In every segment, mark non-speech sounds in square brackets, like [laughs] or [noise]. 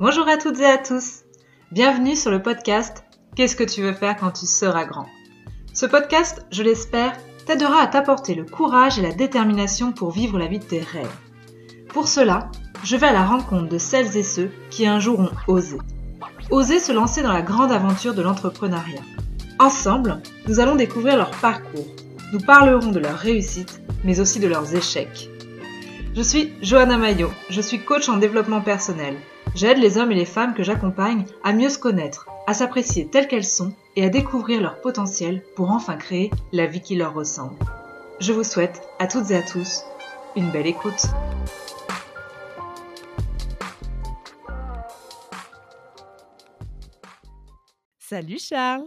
Bonjour à toutes et à tous. Bienvenue sur le podcast Qu'est-ce que tu veux faire quand tu seras grand? Ce podcast, je l'espère, t'aidera à t'apporter le courage et la détermination pour vivre la vie de tes rêves. Pour cela, je vais à la rencontre de celles et ceux qui un jour ont osé. Osé se lancer dans la grande aventure de l'entrepreneuriat. Ensemble, nous allons découvrir leur parcours. Nous parlerons de leurs réussites, mais aussi de leurs échecs. Je suis Johanna Maillot, je suis coach en développement personnel. J'aide les hommes et les femmes que j'accompagne à mieux se connaître, à s'apprécier telles qu'elles sont et à découvrir leur potentiel pour enfin créer la vie qui leur ressemble. Je vous souhaite à toutes et à tous une belle écoute. Salut Charles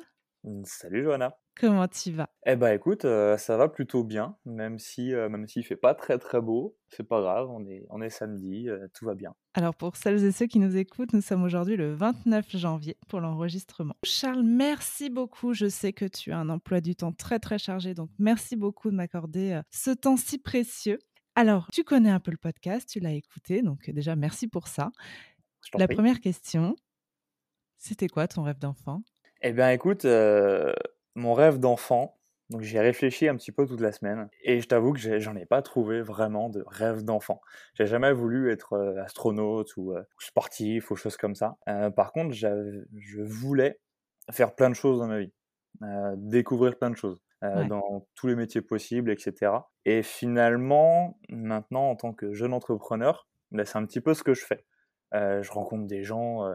Salut Johanna Comment tu vas? Eh bah écoute, euh, ça va plutôt bien, même si, euh, même s'il fait pas très très beau, c'est pas grave, on est, on est samedi, euh, tout va bien. Alors pour celles et ceux qui nous écoutent, nous sommes aujourd'hui le 29 janvier pour l'enregistrement. Charles, merci beaucoup. Je sais que tu as un emploi du temps très très chargé, donc merci beaucoup de m'accorder ce temps si précieux. Alors, tu connais un peu le podcast, tu l'as écouté, donc déjà merci pour ça. La première question, c'était quoi ton rêve d'enfant? Eh bien écoute, mon rêve d'enfant, donc j'y ai réfléchi un petit peu toute la semaine et je t'avoue que j'en ai, pas trouvé vraiment de rêve d'enfant. J'ai jamais voulu être euh, astronaute ou euh, sportif ou choses comme ça. Euh, par contre, je voulais faire plein de choses dans ma vie, découvrir plein de choses. dans tous les métiers possibles, etc. Et finalement, maintenant, en tant que jeune entrepreneur, bah, c'est un petit peu ce que je fais. je rencontre des gens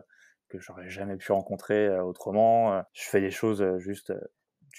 que j'aurais jamais pu rencontrer autrement. Je fais des choses juste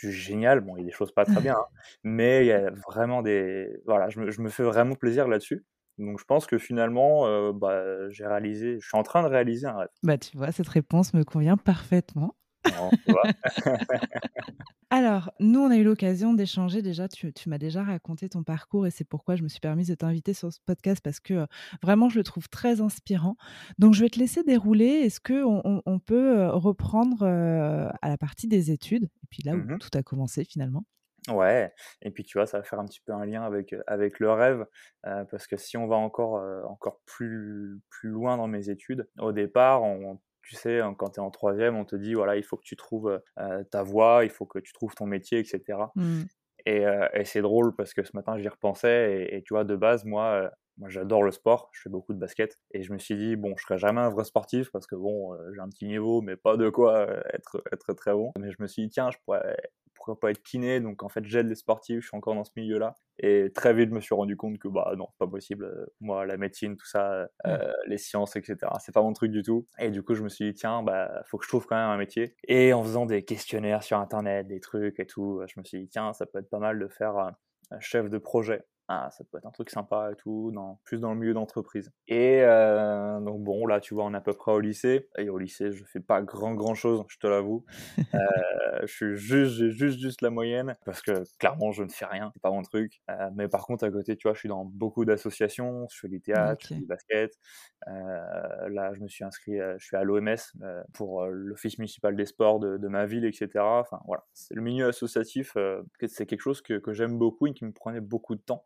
du génial. Bon, il y a des choses pas très bien, hein, mais il y a vraiment des. Voilà, je me, je me fais vraiment plaisir là-dessus. Donc je pense que finalement, bah, j'ai réalisé, je suis en train de réaliser un rêve. Bah tu vois, cette réponse me convient parfaitement. [laughs] Alors, nous, on a eu l'occasion d'échanger déjà. Tu, m'as déjà raconté ton parcours et c'est pourquoi je me suis permise de t'inviter sur ce podcast parce que vraiment, je le trouve très inspirant. Donc, je vais te laisser dérouler. Est-ce qu'on on, peut reprendre à la partie des études et puis là où mmh tout a commencé finalement? Ouais, et puis tu vois, ça va faire un petit peu un lien avec, avec le rêve, parce que si on va encore, encore plus, plus loin dans mes études, au départ, on, tu sais, hein, quand tu es en troisième, on te dit, voilà, il faut que tu trouves ta voie, il faut que tu trouves ton métier, etc. Mmh. Et, c'est drôle parce que ce matin, j'y repensais. Et, tu vois, de base, moi, moi j'adore le sport, je fais beaucoup de basket. Et je me suis dit, bon, je serai jamais un vrai sportif parce que, bon, j'ai un petit niveau, mais pas de quoi être, être très bon. Mais je me suis dit, tiens, je pourrais pourquoi pas être kiné Donc en fait, j'aide les sportifs, je suis encore dans ce milieu-là. Et très vite, je me suis rendu compte que bah non, pas possible. Euh, moi, la médecine, tout ça, euh, les sciences, etc., c'est pas mon truc du tout. Et du coup, je me suis dit, tiens, bah faut que je trouve quand même un métier. Et en faisant des questionnaires sur Internet, des trucs et tout, je me suis dit, tiens, ça peut être pas mal de faire un chef de projet ah, ça peut être un truc sympa et tout, dans, plus dans le milieu d'entreprise. Et euh, donc bon, là, tu vois, on est à peu près au lycée. Et au lycée, je fais pas grand grand chose, je te l'avoue. [laughs] euh, je suis juste, j'ai juste juste la moyenne parce que clairement, je ne fais rien, c'est pas mon truc. Euh, mais par contre, à côté, tu vois, je suis dans beaucoup d'associations, je fais du théâtre, je fais du basket. Là, je me suis inscrit, je suis à l'OMS pour l'office municipal des sports de, de, ma ville, etc. Enfin voilà, c'est le milieu associatif, c'est quelque chose que, que j'aime beaucoup et qui me prenait beaucoup de temps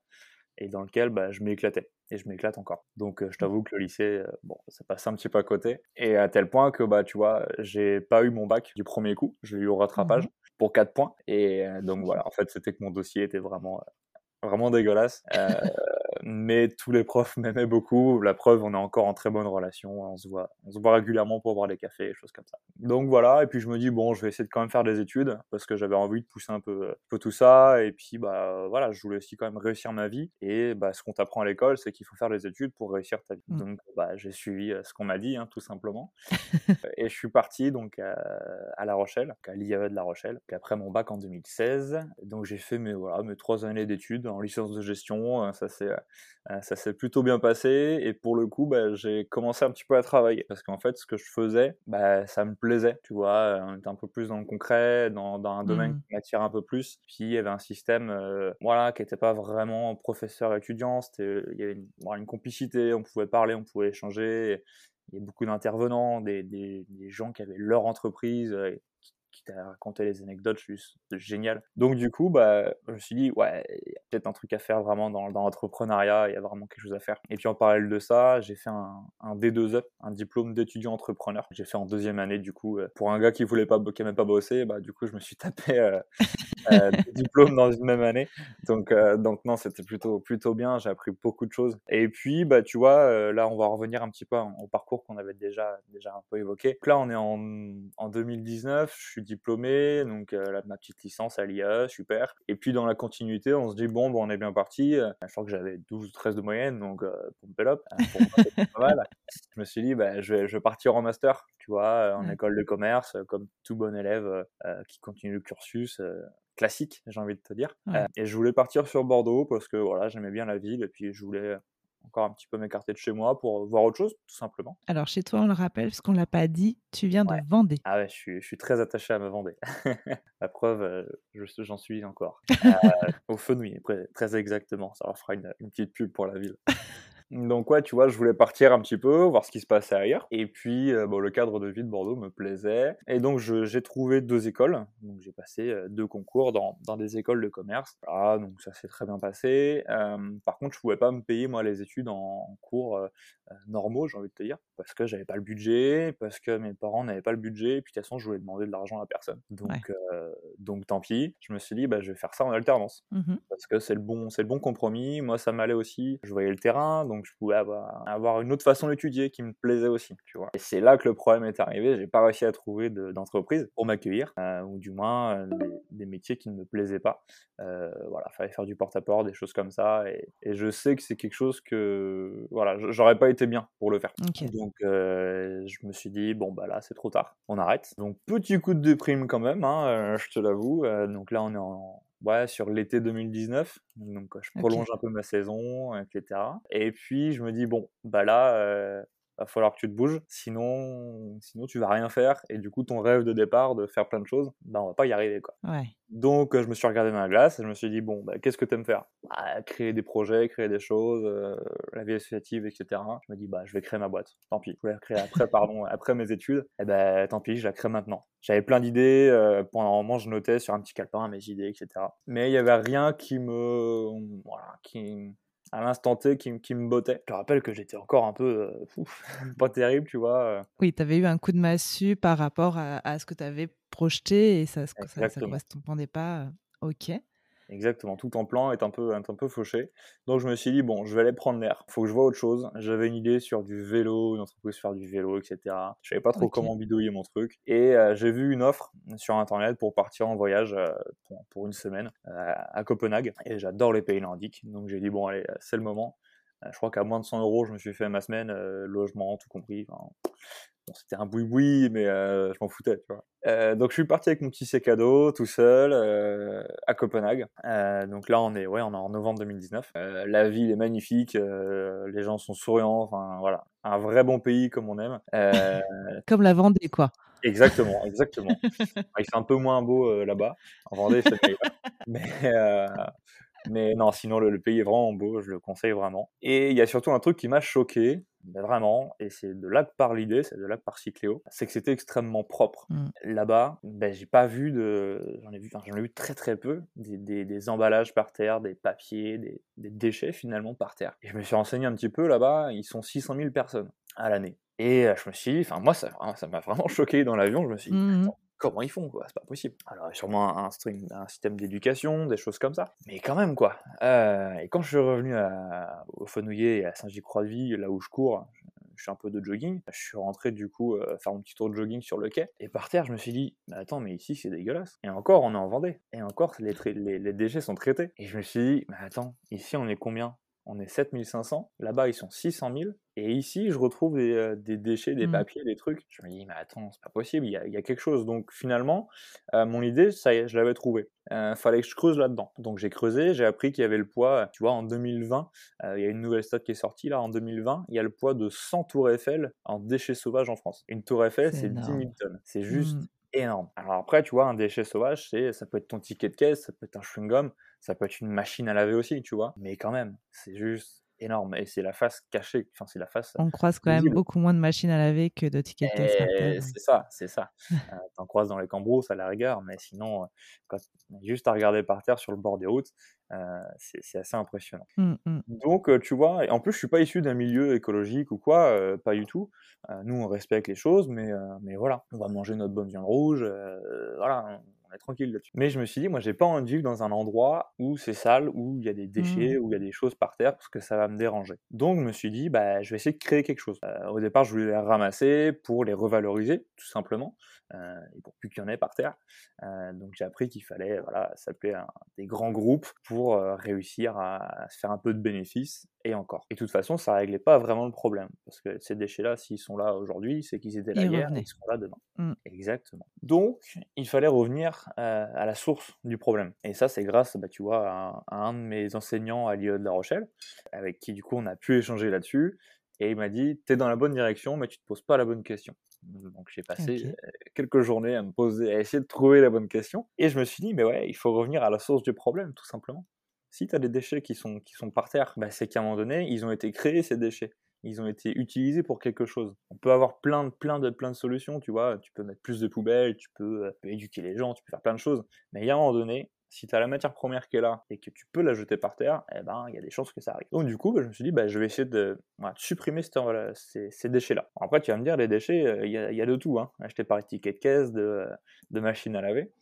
et dans lequel bah, je m'éclatais et je m'éclate encore. Donc je mmh. t'avoue que le lycée, bon, ça passe un petit peu à côté et à tel point que bah tu vois, j'ai pas eu mon bac du premier coup, je l'ai eu au rattrapage mmh pour 4 points et donc voilà, en fait, c'était que mon dossier était vraiment vraiment dégueulasse. Euh, mais tous les profs [laughs] m'aimaient beaucoup. La preuve, on est encore en très bonne relation. On se voit, on se voit régulièrement pour boire des cafés, des choses comme ça. Donc voilà. Et puis je me dis bon, je vais essayer de quand même faire des études parce que j'avais envie de pousser un peu, un peu tout ça. Et puis bah voilà, je voulais aussi quand même réussir ma vie. Et bah ce qu'on t'apprend à l'école, c'est qu'il faut faire des études pour réussir ta vie. Mmh. Donc bah j'ai suivi euh, ce qu'on m'a dit, hein, tout simplement. [laughs] et je suis parti donc à, La Rochelle, à l'IAE de La Rochelle. Puis après mon bac en 2016, donc j'ai fait mes voilà mes trois années d'études en licence de gestion. Euh, ça s'est euh, ça s'est plutôt bien passé et pour le coup, bah, j'ai commencé un petit peu à travailler parce qu'en fait, ce que je faisais, bah, ça me plaisait. Tu vois, euh, on était un peu plus dans le concret, dans, dans un domaine mmh. qui m'attire un peu plus. Puis il y avait un système, voilà, qui n'était pas vraiment professeur-étudiant. C'était, il y avait une, une, complicité. On pouvait parler, on pouvait échanger. Il y a beaucoup d'intervenants, des, des, des, gens qui avaient leur entreprise, quitte à raconter les anecdotes, juste génial. Donc du coup, bah, je me suis dit, ouais, il y a peut-être un truc à faire vraiment dans, l'entrepreneuriat, il y a vraiment quelque chose à faire. Et puis en parallèle de ça, j'ai fait un, un D2E, un diplôme d'étudiant entrepreneur. J'ai fait en deuxième année, du coup, euh, pour un gars qui voulait pas, qui même pas bosser, bah, du coup, je me suis tapé euh, [laughs] euh, [laughs] diplômes dans une même année. Donc, euh, donc non, c'était plutôt, plutôt bien. J'ai appris beaucoup de choses. Et puis, bah, tu vois, euh, là, on va revenir un petit peu au parcours qu'on avait déjà, déjà un peu évoqué. Donc là, on est en, en 2019. Je suis diplômé, donc euh, là, ma petite licence à l'IA, super. Et puis, dans la continuité, on se dit, bon, bon on est bien parti. Euh, je crois que j'avais 12 ou 13 de moyenne, donc pour moi, c'était pas mal. Je me suis dit, bah, je, vais, je vais partir en master, tu vois, euh, en Ouais. école de commerce, comme tout bon élève euh, euh, qui continue le cursus. euh, classique, j'ai envie de te dire. Ouais. Euh, et je voulais partir sur Bordeaux parce que voilà, j'aimais bien la ville et puis je voulais encore un petit peu m'écarter de chez moi pour voir autre chose, tout simplement. Alors, chez toi, on le rappelle, parce qu'on ne l'a pas dit, tu viens Ouais. de Vendée. Ah ouais, je suis, je suis très attaché à me Vendée. [laughs] la preuve, euh, je- j'en suis encore. [laughs] Euh, au Fenouil, très, très exactement. Ça leur fera une, une petite pub pour la ville. [laughs] Donc ouais, tu vois, je voulais partir un petit peu, voir ce qui se passait ailleurs. Et puis, euh, bon, le cadre de vie de Bordeaux me plaisait. Et donc, j'ai trouvé deux écoles. Donc, j'ai passé euh, deux concours dans, dans des écoles de commerce. Voilà, donc ça s'est très bien passé. Euh, par contre, je pouvais pas me payer, moi, les études en, en cours euh, normaux, j'ai envie de te dire. Parce que j'avais pas le budget, parce que mes parents n'avaient pas le budget. Et puis, de toute façon, je voulais demander de l'argent à personne. Donc, Ouais. donc tant pis. Je me suis dit, bah, je vais faire ça en alternance Mhm. parce que c'est le bon c'est le bon compromis moi ça m'allait aussi je voyais le terrain donc je pouvais avoir, avoir une autre façon d'étudier qui me plaisait aussi tu vois et c'est là que le problème est arrivé j'ai pas réussi à trouver de- d'entreprise pour m'accueillir euh, ou du moins euh, des, des métiers qui ne me plaisaient pas euh, voilà fallait faire du porte-à-porte des choses comme ça et, et je sais que c'est quelque chose que voilà j'aurais pas été bien pour le faire donc euh, je me suis dit bon bah là c'est trop tard, on arrête. Donc petit coup de déprime quand même, hein, je te l'avoue. Donc là on est en ouais sur l'été 2019, donc je prolonge un peu ma saison, etc. Et puis je me dis bon bah là euh, va falloir que tu te bouges, sinon sinon tu vas rien faire et du coup ton rêve de départ de faire plein de choses, bah on va pas y arriver quoi. Ouais. Donc, je me suis regardé dans la glace et je me suis dit, bon, bah, qu'est-ce que tu aimes faire? Bah, Créer des projets, créer des choses, euh, la vie associative, etc. Je me dis, bah, je vais créer ma boîte. Tant pis. Je voulais la créer après, [laughs] pardon, après mes études. Et ben, tant pis, je la crée maintenant. J'avais plein d'idées. euh, pendant un moment, je notais sur un petit calepin mes idées, etc. Mais il y avait rien qui me, voilà, qui, à l'instant T, qui, qui me bottait. Je te rappelle que j'étais encore un peu, euh, ouf, [laughs] pas terrible, tu vois. euh, Oui, tu avais eu un coup de massue par rapport à, à ce que tu avais projeté et ça ne Exactement. correspondait pas. euh, Ok. Exactement, tout en plan est un peu, est un peu fauché. Donc je me suis dit, bon, je vais aller prendre l'air, faut que je vois autre chose. J'avais une idée sur du vélo, une entreprise faire du vélo, etc. Je savais pas trop comment bidouiller mon truc. Et euh, j'ai vu une offre sur Internet pour partir en voyage euh, pour, pour une semaine euh, à Copenhague. Et j'adore les pays nordiques, donc j'ai dit, bon, allez, c'est le moment. Je crois qu'à moins de 100 euros, je me suis fait ma semaine, logement, tout compris. Enfin, bon, c'était un boui-boui, mais euh, je m'en foutais, tu vois. Euh, donc je suis parti avec mon petit sac à dos, tout seul, euh, à Copenhague. Donc là, on est, ouais, on est en novembre 2019. Euh, la ville est magnifique, les gens sont souriants, enfin voilà, un vrai bon pays comme on aime. [laughs] Comme la Vendée, quoi. exactement, exactement. [laughs] Il fait un peu moins beau là-bas. En Vendée, c'est. [laughs] Mais, mais non, sinon le, le pays est vraiment beau, je le conseille vraiment. Et il y a surtout un truc qui m'a choqué, mais vraiment, et c'est de là que part l'idée, c'est de là que part Cycléo, c'est que c'était extrêmement propre. Mm. Là-bas, ben, j'ai pas vu de, j'en ai vu, enfin, j'en ai vu très très peu, des, des- des emballages par terre, des papiers, des, des déchets finalement par terre. Et je me suis renseigné un petit peu là-bas, ils sont 600 000 personnes à l'année. Et euh, je me suis dit, enfin moi ça ça m'a vraiment [laughs] choqué dans l'avion, je me suis dit, Mhm. Comment ils font quoi C'est pas possible. Alors sûrement un, un, string- un système d'éducation, des choses comme ça. Mais quand même quoi. Euh, et quand je suis revenu à, au Fenouillet et à Saint-Gilles-Croix-de-Vie, là où je cours, je, fais un peu de jogging. Je suis rentré du coup euh, faire mon petit tour de jogging sur le quai. Et par terre, je me suis dit, mais attends, mais ici c'est dégueulasse. Et encore, on est en Vendée. Et encore, les, les déchets sont traités. Et je me suis dit, mais attends, ici on est combien? On est 7500, là-bas ils sont 600 000, et ici je retrouve des, euh, des déchets, des Mm. papiers, des trucs. Je me dis, mais attends, c'est pas possible, il y a, il y a quelque chose. Donc finalement, euh, mon idée, ça y est, je l'avais trouvée. Euh, fallait que je creuse là-dedans. Donc j'ai creusé, j'ai appris qu'il y avait le poids, tu vois, en 2020, euh, il y a une nouvelle stat qui est sortie là, en 2020, il y a le poids de 100 tours Eiffel en déchets sauvages en France. Une tour Eiffel, C'est c'est 10 000 énorme. tonnes. C'est juste Mm. Énorme. Alors après, tu vois, un déchet sauvage, c'est, ça peut être ton ticket de caisse, ça peut être un chewing-gum, ça peut être une machine à laver aussi, tu vois. Mais quand même, c'est juste énorme et c'est la face cachée, enfin c'est la face. On croise quand même beaucoup moins de machines à laver que de tickets de caisse C'est ça, c'est ça. [laughs] euh, T'en croises dans les cambrousses à la rigueur, mais sinon, quand juste à regarder par terre sur le bord des routes, euh, c'est assez impressionnant. Mmh, mmh. Donc, tu vois, et en plus, je suis pas issu d'un milieu écologique ou quoi, pas du tout. nous, on respecte les choses, mais, mais voilà, on va manger notre bonne viande rouge, voilà, tranquille là-dessus. Mais je me suis dit, moi, j'ai pas envie de vivre dans un endroit où c'est sale, où il y a des déchets, mmh. où il y a des choses par terre, parce que ça va me déranger. Donc, je me suis dit, bah, je vais essayer de créer quelque chose. Euh, au départ, je voulais les ramasser pour les revaloriser, tout simplement, euh, et pour plus qu'il y en ait par terre. Euh, donc, j'ai appris qu'il fallait, voilà, s'appeler des grands groupes pour réussir à, se faire un peu de bénéfices, et encore. Et de toute façon, ça réglait pas vraiment le problème, parce que ces déchets-là, s'ils sont là aujourd'hui, c'est qu'ils étaient là hier, et ils seront là demain. Mmh. Exactement. Donc, il fallait revenir euh, à la source du problème. Et ça, c'est grâce, bah, tu vois, à, un de mes enseignants à l'IE de La Rochelle, avec qui, du coup, on a pu échanger là-dessus. Et il m'a dit, t'es dans la bonne direction, mais tu te poses pas la bonne question. Donc j'ai passé euh, quelques journées à me poser, à essayer de trouver la bonne question. Et je me suis dit, mais ouais, il faut revenir à la source du problème, tout simplement. Si tu as des déchets qui sont, qui sont par terre, bah, c'est qu'à un moment donné, ils ont été créés, ces déchets ils ont été utilisés pour quelque chose. On peut avoir plein de, plein de, plein de solutions, tu vois. Tu peux mettre plus de poubelles, tu peux, euh, éduquer les gens, tu peux faire plein de choses. Mais il y a un moment donné, si tu as la matière première qui est là et que tu peux la jeter par terre, eh ben, il y a des chances que ça arrive. Donc, du coup, bah, je me suis dit, bah, je vais essayer de supprimer ces, déchets-là. Après, tu vas me dire, les déchets, euh, il y, a, de tout. Hein. Acheté par ticket de caisse, de, de machines à laver.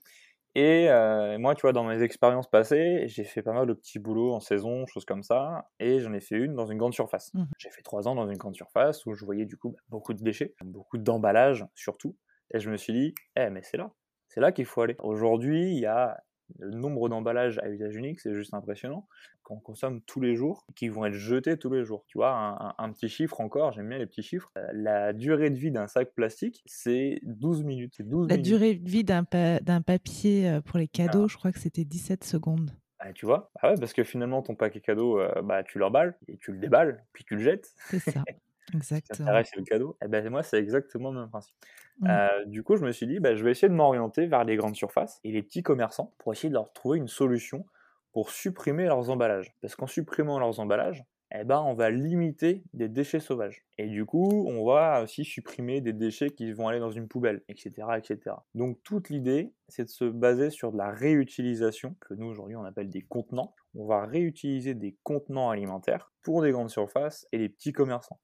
Et euh, moi, tu vois, dans mes expériences passées, j'ai fait pas mal de petits boulots en saison, choses comme ça, et j'en ai fait une dans une grande surface. Mmh. J'ai fait trois ans dans une grande surface où je voyais du coup bah, beaucoup de déchets, beaucoup d'emballages surtout, et je me suis dit, eh mais c'est là, c'est là qu'il faut aller. Aujourd'hui, il y a le nombre d'emballages à usage unique, c'est juste impressionnant, qu'on consomme tous les jours, qui vont être jetés tous les jours. Tu vois, un, petit chiffre encore, j'aime bien les petits chiffres. Euh, la durée de vie d'un sac plastique, c'est 12 minutes. 12 la durée de vie d'un papier euh, pour les cadeaux, je crois que c'était 17 secondes. Bah, tu vois? Ouais, Parce que finalement, ton paquet cadeau, euh, bah, tu l'emballes, et tu le déballes, puis tu le jettes. C'est ça. [laughs] Exactement. Ça c'est le cadeau. Et eh ben moi, c'est exactement le même principe. Mmh. Euh, du coup, je me suis dit, bah, je vais essayer de m'orienter vers les grandes surfaces et les petits commerçants pour essayer de leur trouver une solution pour supprimer leurs emballages. Parce qu'en supprimant leurs emballages, eh ben, on va limiter des déchets sauvages. Et du coup, on va aussi supprimer des déchets qui vont aller dans une poubelle, etc. etc. Donc toute l'idée, c'est de se baser sur de la réutilisation, que nous aujourd'hui on appelle des contenants. On va réutiliser des contenants alimentaires pour des grandes surfaces et les petits commerçants.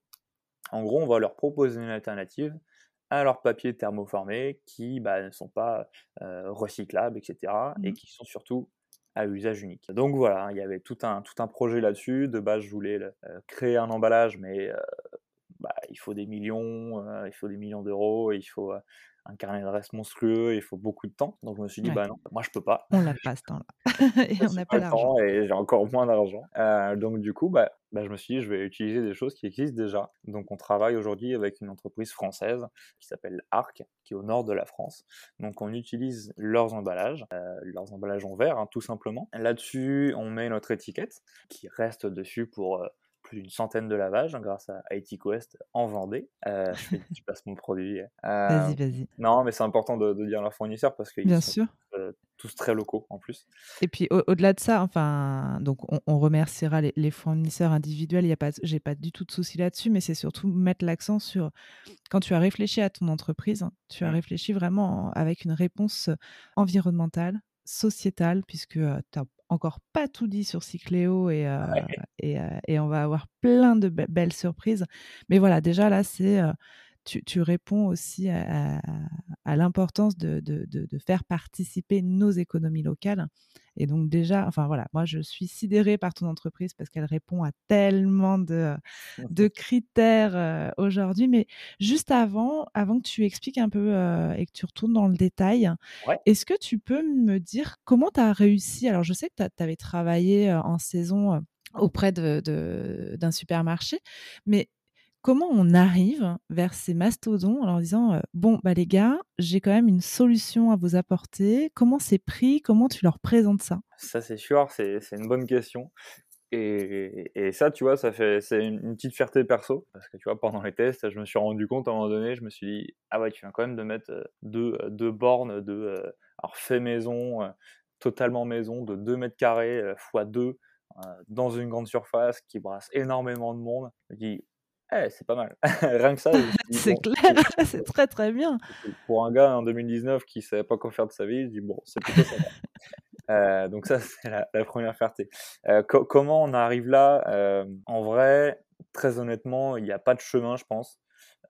En gros, on va leur proposer une alternative à leurs papiers thermoformés qui bah, ne sont pas euh, recyclables, etc. et mmh. qui sont surtout à usage unique. Donc voilà, il y avait tout un, tout un projet là-dessus. De base, je voulais euh, créer un emballage, mais euh, bah, il faut des millions, il faut des millions d'euros, il faut un carnet d'adresse monstrueux, il faut beaucoup de temps. Donc je me suis dit, bah non, moi je peux pas. On n'a pas ce temps-là. [laughs] et on n'a pas d'argent. Et j'ai encore moins d'argent. Euh, donc du coup, bah, bah, je me suis dit, je vais utiliser des choses qui existent déjà. Donc on travaille aujourd'hui avec une entreprise française qui s'appelle Arc, qui est au nord de la France. Donc on utilise leurs emballages, euh, leurs emballages en verre, hein, tout simplement. Là-dessus, on met notre étiquette qui reste dessus pour... Euh, plus d'une centaine de lavages hein, grâce à IT Quest en Vendée. Euh, [laughs] je, passe mon produit. vas-y, euh, vas-y. Non, mais c'est important de, dire leurs fournisseurs parce qu'ils sont sûr. Euh, tous très locaux en plus. Et puis au-delà de ça, enfin, donc on, remerciera les, fournisseurs individuels. Il y a pas, j'ai pas du tout de souci là-dessus, mais c'est surtout mettre l'accent sur quand tu as réfléchi à ton entreprise, hein, tu as mmh. réfléchi vraiment avec une réponse environnementale, sociétale, puisque tu as encore pas tout dit sur Cycléo et, et, et, on va avoir plein de belles surprises. Mais voilà, déjà là, c'est tu, réponds aussi à, l'importance de, faire participer nos économies locales. Et donc déjà, enfin voilà, moi je suis sidérée par ton entreprise parce qu'elle répond à tellement de, critères euh, aujourd'hui. Mais juste avant, avant que tu expliques un peu euh, et que tu retournes dans le détail, est-ce que tu peux me dire comment tu as réussi? Alors je sais que tu avais travaillé en saison auprès d'un supermarché, mais comment on arrive vers ces mastodons en leur disant bon bah les gars j'ai quand même une solution à vous apporter. Comment c'est pris? Comment tu leur présentes ça ça c'est sûr c'est une bonne question. Et, et, ça, tu vois, ça fait, c'est une, petite fierté perso, parce que tu vois, pendant les tests, je me suis rendu compte à un moment donné, je me suis dit, ah ouais, tu viens quand même de mettre deux, deux bornes de, alors fait maison, totalement maison, de 2 mètres carrés x 2, dans une grande surface qui brasse énormément de monde. Eh, c'est pas mal. [laughs] Rien que ça. [laughs] c'est clair, c'est [laughs] très très bien. Pour un gars en 2019 qui savait pas quoi faire de sa vie, je dis bon, c'est plutôt sympa. Euh, donc ça, c'est la, première fierté. Euh, comment on arrive là? Euh, En vrai, très honnêtement, il n'y a pas de chemin, je pense.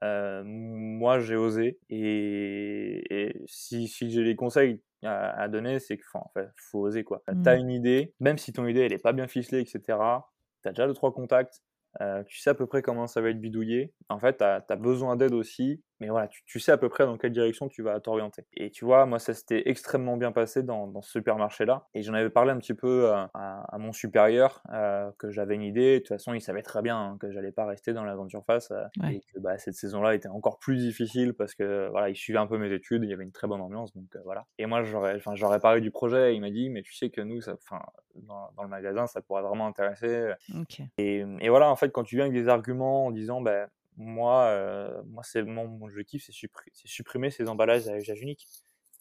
moi, j'ai osé et, si, si j'ai des conseils à, donner, c'est qu'il en fait, faut oser quoi. Mmh. Tu as une idée, même si ton idée elle est pas bien ficelée, etc. Tu as déjà deux trois contacts, tu sais à peu près comment ça va être bidouillé. En fait, tu as, besoin d'aide aussi, mais voilà, tu, sais à peu près dans quelle direction tu vas t'orienter. Et tu vois, moi, ça s'était extrêmement bien passé dans, ce supermarché-là. Et j'en avais parlé un petit peu à, mon supérieur, que j'avais une idée. De toute façon, il savait très bien hein, que j'allais pas rester dans la grande surface et que bah, cette saison-là était encore plus difficile parce que voilà, il suivait un peu mes études, il y avait une très bonne ambiance, donc voilà. Et moi, j'aurais, parlé du projet. Et il m'a dit, mais tu sais que nous, ça, dans, dans, le magasin, ça pourrait vraiment intéresser. Et, et, voilà, en fait, quand tu viens avec des arguments en disant, ben moi, euh, moi c'est mon, objectif, c'est supprimer ces emballages à usage unique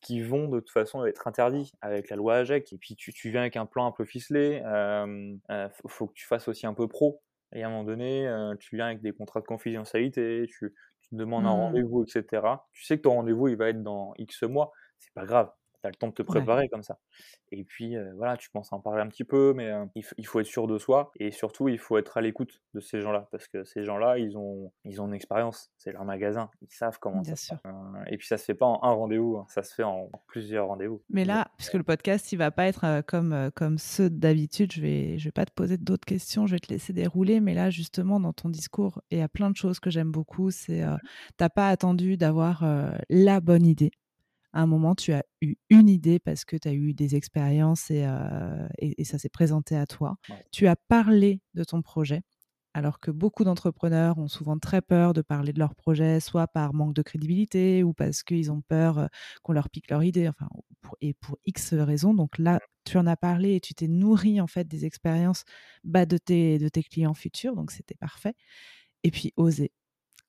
qui vont de toute façon être interdits avec la loi AGEC. Et puis tu, tu viens avec un plan un peu ficelé, euh, euh faut, que tu fasses aussi un peu pro. Et à un moment donné, euh, tu viens avec des contrats de confidentialité, tu, tu demandes un mmh. rendez-vous, etc. Tu sais que ton rendez-vous, il va être dans X mois, c'est pas grave tu le temps de te préparer comme ça. Et puis voilà, tu penses en parler un petit peu, mais il, faut être sûr de soi et surtout il faut être à l'écoute de ces gens-là parce que ces gens-là, ils ont, ils ont une expérience, c'est leur magasin, ils savent comment ça se fait. et puis ça se fait pas en un rendez-vous, hein, ça se fait en plusieurs rendez-vous. Mais là, puisque le podcast, il va pas être comme, comme ceux d'habitude, je vais, je vais pas te poser d'autres questions, je vais te laisser dérouler, mais là justement dans ton discours, il y a plein de choses que j'aime beaucoup, c'est t'as pas attendu d'avoir la bonne idée à un moment, tu as eu une idée parce que tu as eu des expériences et, et, ça s'est présenté à toi. Tu as parlé de ton projet, alors que beaucoup d'entrepreneurs ont souvent très peur de parler de leur projet, soit par manque de crédibilité ou parce qu'ils ont peur qu'on leur pique leur idée, enfin, et pour X raisons. Donc là, tu en as parlé et tu t'es nourri en fait des expériences bah, de, tes, de tes clients futurs, donc c'était parfait. Et puis oser,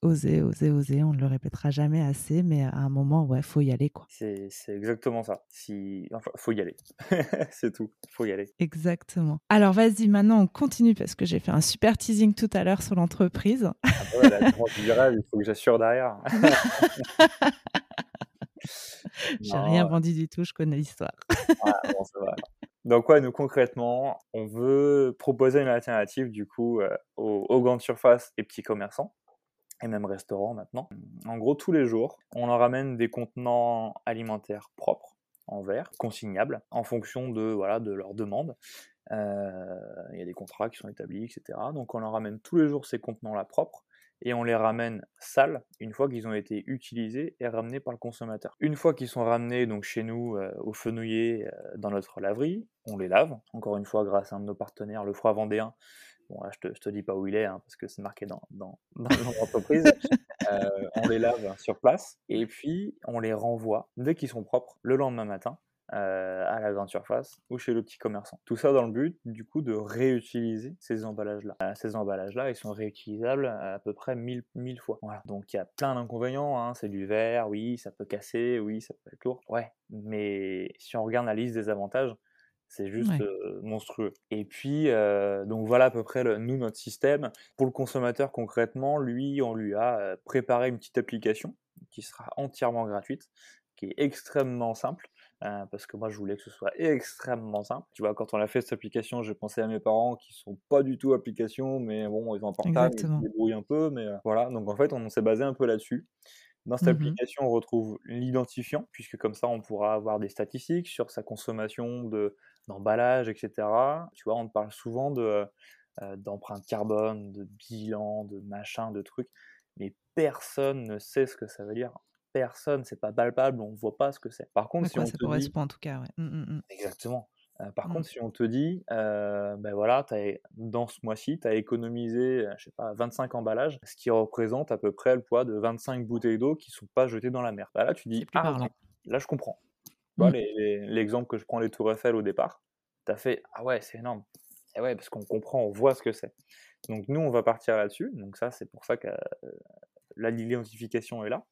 oser, oser, oser. On ne le répétera jamais assez, mais à un moment, ouais, faut y aller, quoi. C'est, exactement ça. Si, enfin, faut y aller. [laughs] c'est tout. Faut y aller. Exactement. Alors, vas-y, maintenant, on continue parce que j'ai fait un super teasing tout à l'heure sur l'entreprise. ah bah ouais, il faut que j'assure derrière. [laughs] j'ai rien vendu du tout, je connais l'histoire. ah, bon, ça va. Donc ouais, nous concrètement, on veut proposer une alternative du coup euh, aux, aux, grandes surfaces et petits commerçants et même restaurants maintenant. En gros, tous les jours, on leur ramène des contenants alimentaires propres en verre, consignables, en fonction de, voilà, de leur demande. Euh, il y a des contrats qui sont établis, etc. Donc on leur ramène tous les jours ces contenants-là propres et on les ramène sales une fois qu'ils ont été utilisés et ramenés par le consommateur. Une fois qu'ils sont ramenés donc chez nous euh, au fenouiller euh, dans notre laverie, on les lave. Encore une fois, grâce à un de nos partenaires, le Froid Vendéen, Bon, là, je te, te dis pas où il est, hein, parce que c'est marqué dans, dans, [laughs] l'entreprise. [laughs] Euh, on les lave sur place et puis on les renvoie dès qu'ils sont propres le lendemain matin euh, à la grande surface ou chez le petit commerçant. Tout ça dans le but, du coup, de réutiliser ces emballages-là. Euh, ces emballages-là, ils sont réutilisables à, peu près 1000, 1000 fois. Voilà. Donc il y a plein d'inconvénients. Hein. C'est du verre, oui, ça peut casser, oui, ça peut être lourd. Ouais, mais si on regarde la liste des avantages, c'est juste monstrueux. Et puis, donc voilà à peu près le, nous, notre système. Pour le consommateur, concrètement, lui, on lui a préparé une petite application qui sera entièrement gratuite, qui est extrêmement simple. parce que moi je voulais que ce soit extrêmement simple. Tu vois, quand on a fait cette application, j'ai pensé à mes parents qui sont pas du tout application, mais bon, ils ont un portable, ils se débrouillent un peu, mais voilà. Donc en fait, on s'est basé un peu là-dessus. Dans cette mmh application, on retrouve l'identifiant, puisque comme ça, on pourra avoir des statistiques sur sa consommation de, d'emballage, etc. Tu vois, on parle souvent de, euh, d'empreinte carbone, de bilan, de machin, de trucs, mais personne ne sait ce que ça veut dire. Personne, c'est pas palpable, on voit pas ce que c'est. Par contre, si on ça te correspond en tout cas, ouais. Mmh, mmh, Exactement. Euh, par contre, si on te dit, euh, ben voilà, as, dans ce mois-ci, tu as économisé, je sais pas, 25 emballages, ce qui représente à peu près le poids de 25 bouteilles d'eau qui sont pas jetées dans la mer. Bah là, tu dis, ah, là, je comprends. Mmh. L'exemple que je prends les Tours Eiffel au départ, tu as fait Ah ouais, c'est énorme. Et ouais, parce qu'on comprend, on voit ce que c'est. Donc nous, on va partir là-dessus. Donc ça, c'est pour ça que euh, la l'identification est là.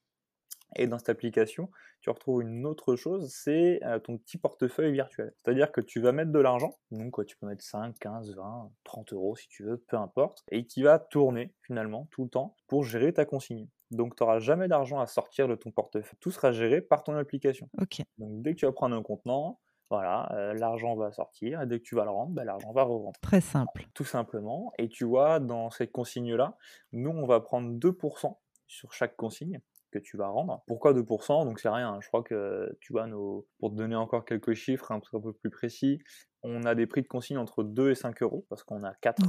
Et dans cette application, tu retrouves une autre chose, c'est ton petit portefeuille virtuel. C'est-à-dire que tu vas mettre de l'argent, donc tu peux mettre 5, 15, 20, 30 euros si tu veux, peu importe, et qui va tourner finalement tout le temps pour gérer ta consigne. Donc tu n'auras jamais d'argent à sortir de ton portefeuille. Tout sera géré par ton application. Ok. Donc dès que tu vas prendre un contenant, voilà, l'argent va sortir et dès que tu vas le rendre, bah, l'argent va re-rentrer. Très simple. Tout simplement. Et tu vois, dans cette consigne-là, nous, on va prendre 2% sur chaque consigne que tu vas rendre. Pourquoi 2% Donc c'est rien, je crois que tu vois, nos... pour te donner encore quelques chiffres un peu plus précis, on a des prix de consigne entre 2 et 5 euros parce qu'on a 4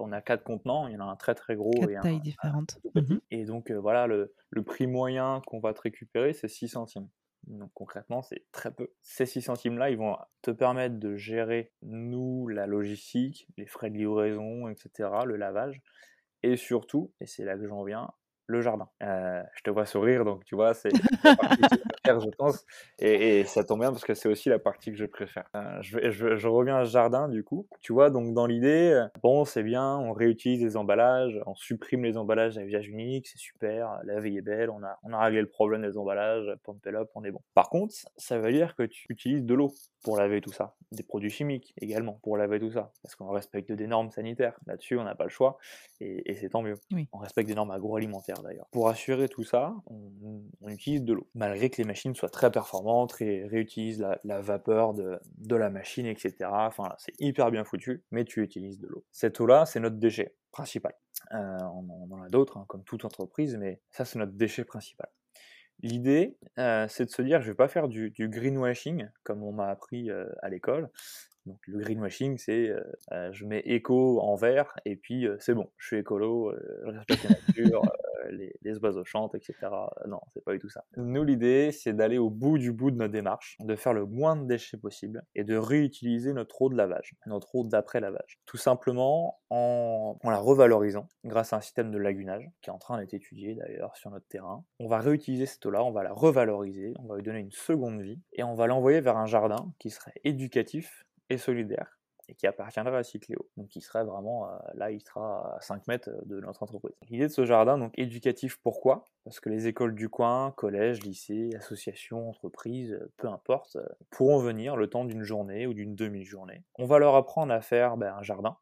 on a quatre contenants, il y en a un très très gros et un, différentes. Mmh et donc voilà, le, le, prix moyen qu'on va te récupérer, c'est 6 centimes. Donc concrètement, c'est très peu. Ces 6 centimes-là, ils vont te permettre de gérer, nous, la logistique, les frais de livraison, etc., le lavage, et surtout, et c'est là que j'en viens, le jardin. Euh, je te vois sourire, donc tu vois, c'est [laughs] la partie que je préfère, je pense. Et, ça tombe bien parce que c'est aussi la partie que je préfère. Euh, je, je, reviens à ce jardin, du coup. Tu vois, donc dans l'idée, euh, bon, c'est bien, on réutilise les emballages, on supprime les emballages à usage unique, c'est super, la vie est belle, on a, on a réglé le problème des emballages, pump up, on est bon. Par contre, ça veut dire que tu utilises de l'eau pour laver tout ça, des produits chimiques également pour laver tout ça, parce qu'on respecte des normes sanitaires. Là-dessus, on n'a pas le choix, et, c'est tant mieux. On respecte des normes agroalimentaires d'ailleurs. Pour assurer tout ça, on, utilise de l'eau. Malgré que les machines soient très performantes et réutilisent la, vapeur de, la machine, etc. Enfin, c'est hyper bien foutu, mais tu utilises de l'eau. Cette eau-là, c'est notre déchet principal. Euh, on, en a d'autres, hein, comme toute entreprise, mais ça, c'est notre déchet principal. L'idée, euh, c'est de se dire, je vais pas faire du, greenwashing, comme on m'a appris euh, à l'école. Donc le greenwashing, c'est je mets éco en vert et puis c'est bon, je suis écolo, je respecte la nature, les, les, oiseaux chantent, etc. Non, c'est pas du tout ça. Nous, l'idée, c'est d'aller au bout du bout de notre démarche, de faire le moins de déchets possible et de réutiliser notre eau de lavage, notre eau d'après lavage. Tout simplement en, en la revalorisant grâce à un système de lagunage qui est en train d'être étudié d'ailleurs sur notre terrain. On va réutiliser cette eau-là, on va la revaloriser, on va lui donner une seconde vie et on va l'envoyer vers un jardin qui serait éducatif et solidaire et qui appartiendrait à Cycléo. Donc il serait vraiment, euh, là il sera à 5 mètres de notre entreprise. L'idée de ce jardin, donc éducatif, pourquoi? Parce que les écoles du coin, collèges, lycées, associations, entreprises, peu importe, euh, pourront venir le temps d'une journée ou d'une demi-journée. On va leur apprendre à faire ben, un jardin,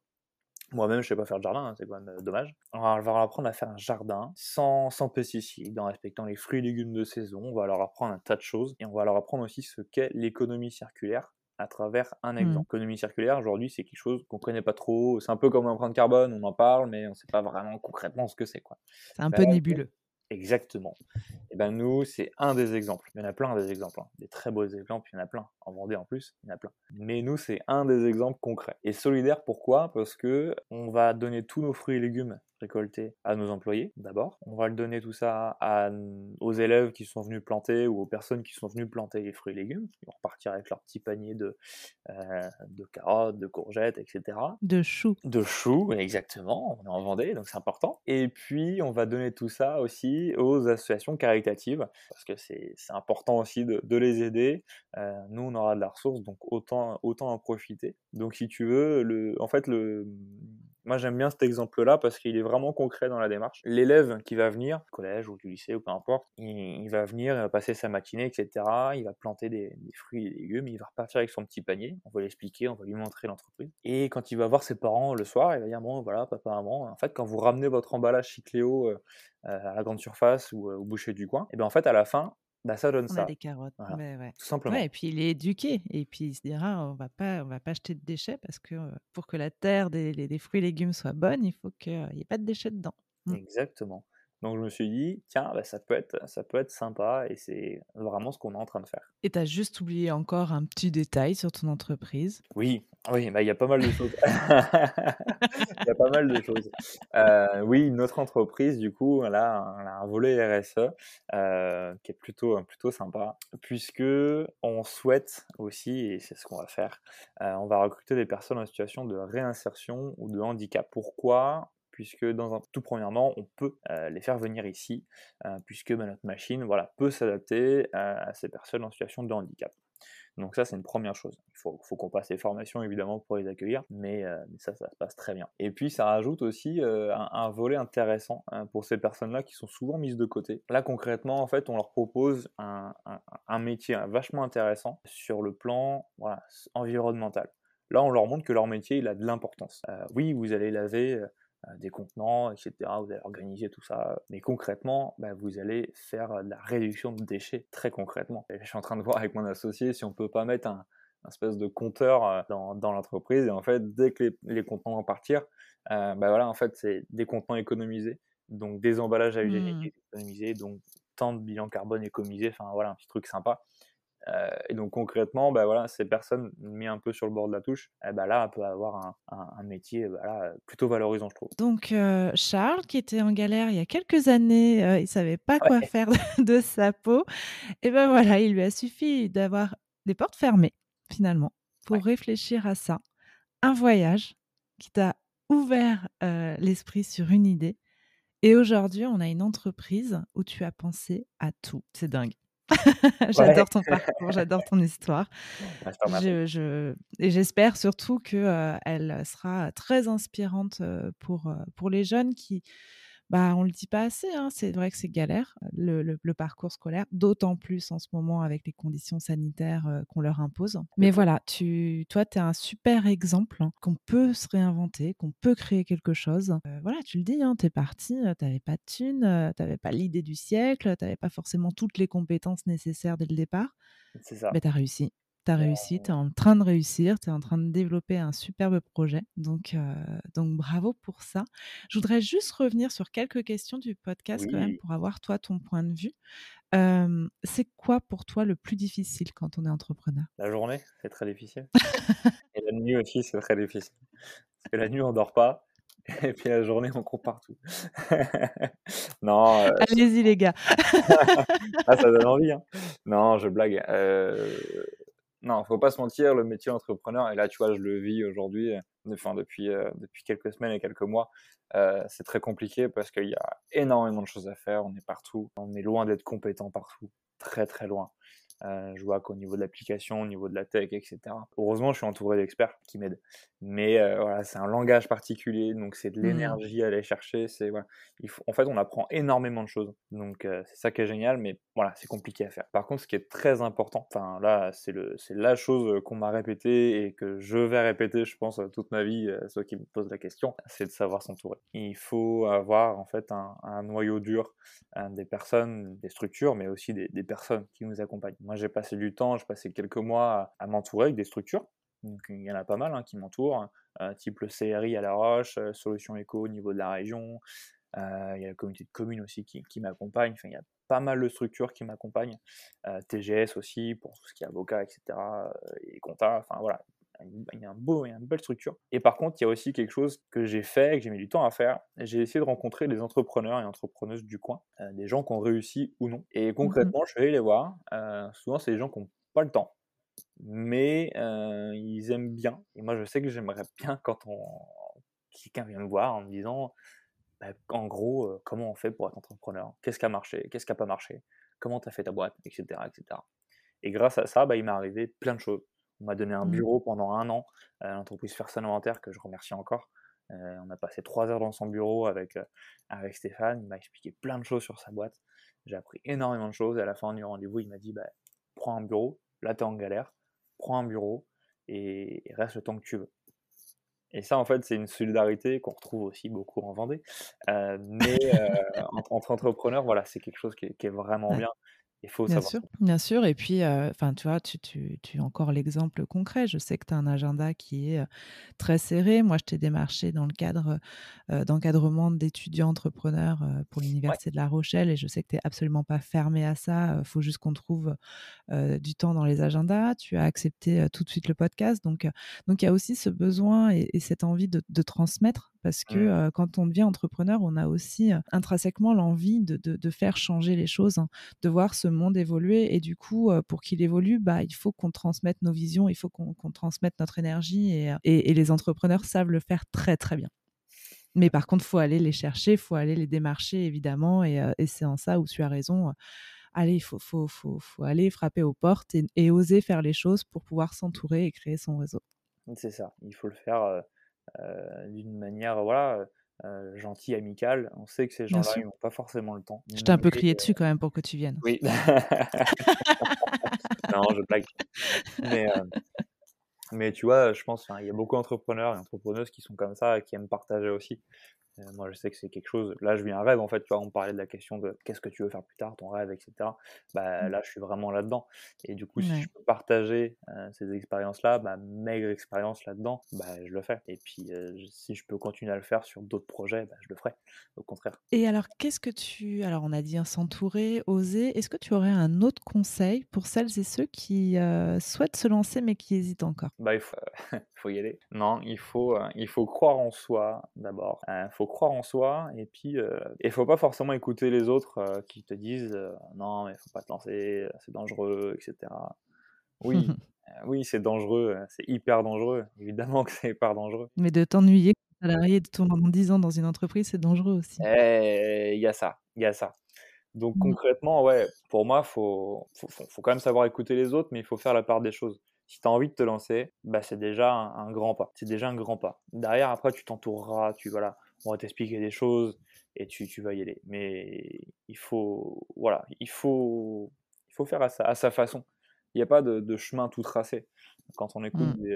moi-même, je sais pas faire de jardin, hein, c'est quand même euh, dommage. On va leur apprendre à faire un jardin sans, sans pesticides, en respectant les fruits et légumes de saison. On va leur apprendre un tas de choses et on va leur apprendre aussi ce qu'est l'économie circulaire à travers un mmh. exemple. L'économie circulaire, aujourd'hui, c'est quelque chose qu'on connaît pas trop. C'est un peu comme l'empreinte carbone, on en parle, mais on ne sait pas vraiment concrètement ce que c'est. C'est un peu nébuleux. Exactement. Et ben nous, c'est un des exemples. Il y en a plein des exemples, hein. des très beaux exemples, il y en a plein. En Vendée en plus, il y en a plein. Mais nous, c'est un des exemples concrets. Et solidaire, pourquoi? Parce que on va donner tous nos fruits et légumes récolter à nos employés d'abord. On va le donner tout ça à, aux élèves qui sont venus planter ou aux personnes qui sont venues planter les fruits et légumes. Ils vont repartir avec leur petit panier de, euh, de carottes, de courgettes, etc. De choux. De choux, exactement. On est en Vendée, donc c'est important. Et puis, on va donner tout ça aussi aux associations caritatives parce que c'est important aussi de, de les aider. Euh, nous, on aura de la ressource, donc autant, autant en profiter. Donc, si tu veux, le, en fait, le, moi, j'aime bien cet exemple-là parce qu'il est vraiment concret dans la démarche. L'élève qui va venir, collège ou du lycée ou peu importe, il, va venir, il va passer sa matinée, etc. Il va planter des, fruits et des légumes, il va repartir avec son petit panier. On va l'expliquer, on va lui montrer l'entreprise. Et quand il va voir ses parents le soir, il va dire bon, voilà, papa, maman, en fait, quand vous ramenez votre emballage Chicléo euh, à la grande surface ou euh, au boucher du coin, et bien en fait, à la fin, bah, ça donne on ça. a des carottes. ouais. Tout simplement. et puis il est éduqué. Et puis il se dira on va pas, on va pas acheter de déchets parce que pour que la terre des, des fruits et légumes soit bonne, il faut qu'il n'y ait pas de déchets dedans. Mmh. Exactement. Donc je me suis dit, tiens, bah, ça, peut être, ça peut être sympa et c'est vraiment ce qu'on est en train de faire. Et tu as juste oublié encore un petit détail sur ton entreprise? Oui, oui, bah, il y a pas mal de choses. [laughs] Il y a pas mal de choses. Euh, oui, notre entreprise, du coup, elle a un, a un volet RSE euh, qui est plutôt, plutôt sympa, puisque on souhaite aussi, et c'est ce qu'on va faire, euh, on va recruter des personnes en situation de réinsertion ou de handicap. Pourquoi? Puisque dans un, tout premièrement, on peut euh, les faire venir ici, euh, puisque bah, notre machine voilà, peut s'adapter à, ces personnes en situation de handicap. Donc ça, c'est une première chose. Il faut, qu'on passe les formations, évidemment, pour les accueillir, mais, euh, ça, ça se passe très bien. Et puis, ça rajoute aussi euh, un, volet intéressant hein, pour ces personnes-là qui sont souvent mises de côté. Là, concrètement, en fait, on leur propose un, métier vachement intéressant sur le plan voilà, environnemental. Là, on leur montre que leur métier, il a de l'importance. Euh, oui, vous allez laver euh, des contenants, etc. Vous allez organiser tout ça. Mais concrètement, bah, vous allez faire de la réduction de déchets très concrètement. je suis en train de voir avec mon associé si on peut pas mettre un, espèce de compteur euh, dans, dans l'entreprise. Et en fait, dès que les, contenants vont partir, euh, bah voilà, en fait, c'est des contenants économisés. Donc des emballages à usage mmh. économisés, donc tant de bilan carbone économisé. Enfin voilà, un petit truc sympa. Euh, et donc concrètement, bah voilà, ces personnes mis un peu sur le bord de la touche, eh bah là, peut avoir un, métier bah plutôt valorisant, je trouve. Donc euh, Charles, qui était en galère il y a quelques années, euh, il savait pas quoi faire [laughs] de, sa peau, et ben voilà, il lui a suffi d'avoir des portes fermées finalement pour réfléchir à ça. Un voyage qui t'a ouvert l'esprit sur une idée. Et aujourd'hui, on a une entreprise où tu as pensé à tout. C'est dingue. [laughs] j'adore ton [laughs] parcours, j'adore ton histoire. Je, et j'espère surtout qu'elle elle sera très inspirante pour, pour les jeunes qui, bah, on le dit pas assez, hein, c'est vrai que c'est galère le, le, parcours scolaire, d'autant plus en ce moment avec les conditions sanitaires qu'on leur impose. Mais voilà, tu, toi, tu es un super exemple hein, qu'on peut se réinventer, qu'on peut créer quelque chose. voilà, tu le dis, hein, tu es parti, tu n'avais pas de thunes, tu n'avais pas l'idée du siècle, tu n'avais pas forcément toutes les compétences nécessaires dès le départ. C'est ça. Mais tu as réussi tu as réussi, tu es en train de réussir, tu es en train de développer un superbe projet. Donc, donc bravo pour ça. Je voudrais juste revenir sur quelques questions du podcast quand même pour avoir toi ton point de vue. c'est quoi pour toi le plus difficile quand on est entrepreneur? La journée, c'est très difficile. [laughs] Et la nuit aussi, c'est très difficile. Parce que la nuit, on dort pas. [laughs] Et puis la journée, on court partout. [laughs] non. Allez-y, les gars. ah, ça donne envie. Hein. Non, je blague. Euh, non, faut pas se mentir, le métier entrepreneur, et là, tu vois, je le vis aujourd'hui, enfin, depuis, euh, depuis quelques semaines et quelques mois, euh, c'est très compliqué parce qu'il y a énormément de choses à faire, on est partout, on est loin d'être compétent partout, très très loin. Euh, je vois qu'au niveau de l'application, au niveau de la tech, etc. Heureusement, je suis entouré d'experts qui m'aident. Mais euh, voilà, c'est un langage particulier, donc c'est de mmh. l'énergie à aller chercher. C'est voilà, il faut, en fait, on apprend énormément de choses. Donc euh, c'est ça qui est génial, mais voilà, c'est compliqué à faire. Par contre, ce qui est très important, enfin là, c'est le, c'est la chose qu'on m'a répété et que je vais répéter, je pense, toute ma vie, ceux qui me posent la question, c'est de savoir s'entourer. Il faut avoir en fait un, un noyau dur, des personnes, des structures, mais aussi des, des personnes qui nous accompagnent. Moi, j'ai passé du temps, j'ai passé quelques mois à, m'entourer avec des structures. Il y en a pas mal hein, qui m'entourent, euh, type le CRI à La Roche, euh, Solution Éco au niveau de la région. Euh, il y a la communauté de communes aussi qui, qui m'accompagne. Enfin, il y a pas mal de structures qui m'accompagnent. TGS aussi pour tout ce qui est avocat, etc. et compta. Enfin voilà, il y a un beau, il y a une belle structure. Et par contre, il y a aussi quelque chose que j'ai fait, que j'ai mis du temps à faire. J'ai essayé de rencontrer des entrepreneurs et entrepreneuses du coin, euh, des gens qui ont réussi ou non. Et mmh concrètement, je suis allé les voir. Euh, souvent, c'est des gens qui n'ont pas le temps, mais euh, ils aiment bien. Et moi, je sais que j'aimerais bien quand on quelqu'un vient me voir en me disant, bah, en gros, comment on fait pour être entrepreneur? Qu'est-ce qui a marché? Qu'est-ce qui n'a pas marché? Comment tu as fait ta boîte? Etc. etc. Et grâce à ça, bah, il m'est arrivé plein de choses. On m'a donné un mmh. bureau pendant un an à l'entreprise Fersan Inventaire, que je remercie encore. Euh, on a passé trois heures dans son bureau avec, euh, avec Stéphane. Il m'a expliqué plein de choses sur sa boîte. J'ai appris énormément de choses. Et à la fin du rendez-vous, il m'a dit bah, Prends un bureau, là tu es en galère, prends un bureau et, reste le temps que tu veux. Et ça, en fait, c'est une solidarité qu'on retrouve aussi beaucoup en Vendée. Euh, mais [laughs] entre, entrepreneurs, voilà, c'est quelque chose qui est, qui est vraiment bien. Il faut bien savoir. sûr, bien sûr. Et puis, enfin, tu vois, tu, tu, encore l'exemple concret. Je sais que tu as un agenda qui est très serré. Moi, je t'ai démarché dans le cadre d'encadrement d'étudiants entrepreneurs pour l'Université de La Rochelle et je sais que tu n'es absolument pas fermé à ça. Il faut juste qu'on trouve du temps dans les agendas. Tu as accepté tout de suite le podcast. Donc, donc il y a aussi ce besoin et, cette envie de, de transmettre parce que mmh. quand on devient entrepreneur, on a aussi intrinsèquement l'envie de, de, faire changer les choses, hein, de voir ce monde évoluer. Et du coup, pour qu'il évolue, bah, il faut qu'on transmette nos visions, il faut qu'on transmette notre énergie. Et, et, les entrepreneurs savent le faire très, très bien. Mais par contre, il faut aller les chercher, il faut aller les démarcher, évidemment. Et, et c'est en ça où tu as raison allez, il faut, faut, faut, faut, aller frapper aux portes et, oser faire les choses pour pouvoir s'entourer et créer son réseau. C'est ça, il faut le faire d'une manière, voilà, gentille, amicale. On sait que ces gens-là, ils n'ont pas forcément le temps. Je t'ai un peu crié dessus quand même pour que tu viennes. Oui. [laughs] [laughs] non, je blague. Mais, mais tu vois, je pense, il y a beaucoup d'entrepreneurs et entrepreneuses qui sont comme ça et qui aiment partager aussi. Euh, moi, je sais que c'est quelque chose. Là, je vis un rêve, en fait. Tu vois, on parlait de la question de qu'est-ce que tu veux faire plus tard, ton rêve, etc. Bah, mmh. Là, je suis vraiment là-dedans. Et du coup, si je peux partager euh, ces expériences-là, ma maigre expérience là-dedans, bah, je le fais. Et puis, euh, si je peux continuer à le faire sur d'autres projets, bah, je le ferai. Au contraire. Et alors, qu'est-ce que tu. Alors, on a dit s'entourer, oser. Est-ce que tu aurais un autre conseil pour celles et ceux qui souhaitent se lancer, mais qui hésitent encore? Bah, il faut, [laughs] faut y aller. Non, il faut, il faut croire en soi d'abord. Il faut croire en soi et puis euh, il faut pas forcément écouter les autres euh, qui te disent euh, non mais faut pas te lancer, c'est dangereux, etc. Oui, [laughs] oui c'est dangereux, c'est hyper dangereux. Évidemment que c'est hyper dangereux. Mais de t'ennuyer salarié de tourner pendant 10 ans dans une entreprise, c'est dangereux aussi. Eh, il y a ça, il y a ça. Donc mmh. concrètement, ouais, pour moi, faut, faut, faut, quand même savoir écouter les autres, mais il faut faire la part des choses si tu as envie de te lancer, bah, c'est déjà un, grand pas. C'est déjà un grand pas. Derrière, après, tu t'entoureras, tu voilà, on va t'expliquer des choses et tu, tu, vas y aller. Mais il faut, voilà, il faut, il faut faire à sa, à sa façon. Il n'y a pas de, chemin tout tracé. Quand on écoute mmh. des,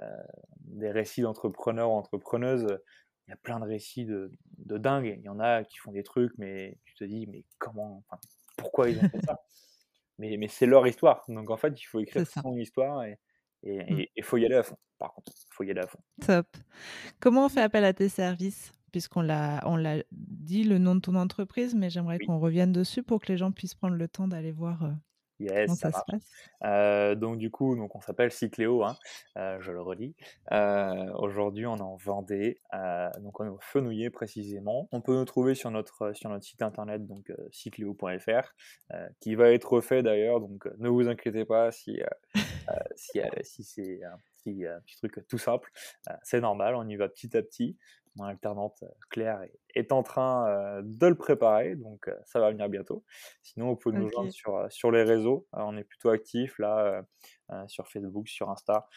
euh, des, récits d'entrepreneurs ou entrepreneuses, il y a plein de récits de, de dingue. Il y en a qui font des trucs, mais tu te dis, mais comment, enfin, pourquoi ils ont fait ça? [laughs] mais, mais c'est leur histoire. Donc en fait, il faut écrire son histoire et il mmh. et, faut y aller à fond. Par contre, il faut y aller à fond. Top. Comment on fait appel à tes services? Puisqu'on l'a, on l'a dit le nom de ton entreprise, mais j'aimerais qu'on revienne dessus pour que les gens puissent prendre le temps d'aller voir euh, ça, euh, donc du coup, donc on s'appelle Cycléo, hein, euh, je le redis. Euh, aujourd'hui, on est en Vendée, donc on est au Fenouillet précisément. On peut nous trouver sur notre sur notre site internet, donc cycléo.fr, qui va être refait d'ailleurs. Donc ne vous inquiétez pas si si, [laughs] si c'est un petit, un petit truc tout simple. c'est normal, on y va petit à petit mon alternante euh, Claire est, en train euh, de le préparer, donc euh, ça va venir bientôt. Sinon, vous pouvez nous joindre sur, sur les réseaux. on est plutôt actifs là, sur Facebook, sur Insta,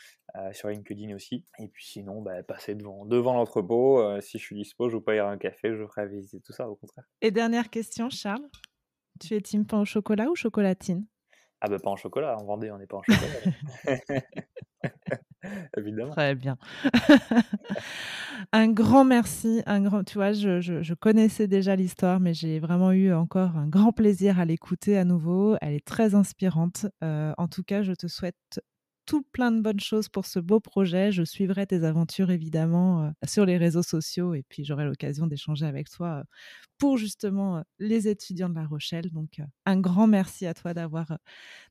sur LinkedIn aussi. Et puis sinon, bah, passez devant, devant l'entrepôt. si je suis dispo, je vous payerai un café, je vous ferai visiter tout ça, au contraire. Et dernière question, Charles. Tu es team pain au chocolat ou chocolatine? Ah bah pas en chocolat, en Vendée, on n'est pas en chocolat. [laughs] Très bien. [laughs] un grand merci. Un grand, tu vois, je, je, connaissais déjà l'histoire, mais j'ai vraiment eu encore un grand plaisir à l'écouter à nouveau. Elle est très inspirante. Euh, en tout cas, je te souhaite tout plein de bonnes choses pour ce beau projet. Je suivrai tes aventures évidemment euh, sur les réseaux sociaux et puis j'aurai l'occasion d'échanger avec toi euh, pour justement les étudiants de La Rochelle. Donc un grand merci à toi d'avoir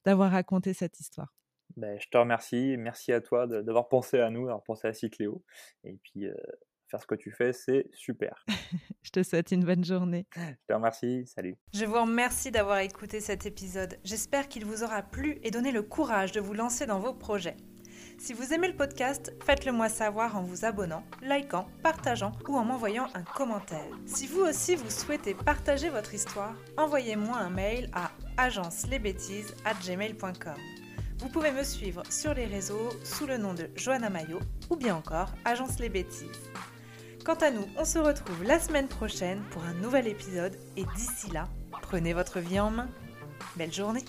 d'avoir raconté cette histoire. Ben, je te remercie. Merci à toi d'avoir pensé à nous, d'avoir pensé à Cycléo. Et puis, euh, faire ce que tu fais, c'est super. [laughs] je te souhaite une bonne journée. Je te remercie. Salut. Je vous remercie d'avoir écouté cet épisode. J'espère qu'il vous aura plu et donné le courage de vous lancer dans vos projets. Si vous aimez le podcast, faites-le moi savoir en vous abonnant, likant, partageant ou en m'envoyant un commentaire. Si vous aussi vous souhaitez partager votre histoire, envoyez-moi un mail à agencelesbêtises@gmail.com. Vous pouvez me suivre sur les réseaux sous le nom de Johanna Mayo ou bien encore Agence Les Bêtises. Quant à nous, on se retrouve la semaine prochaine pour un nouvel épisode et d'ici là, prenez votre vie en main. Belle journée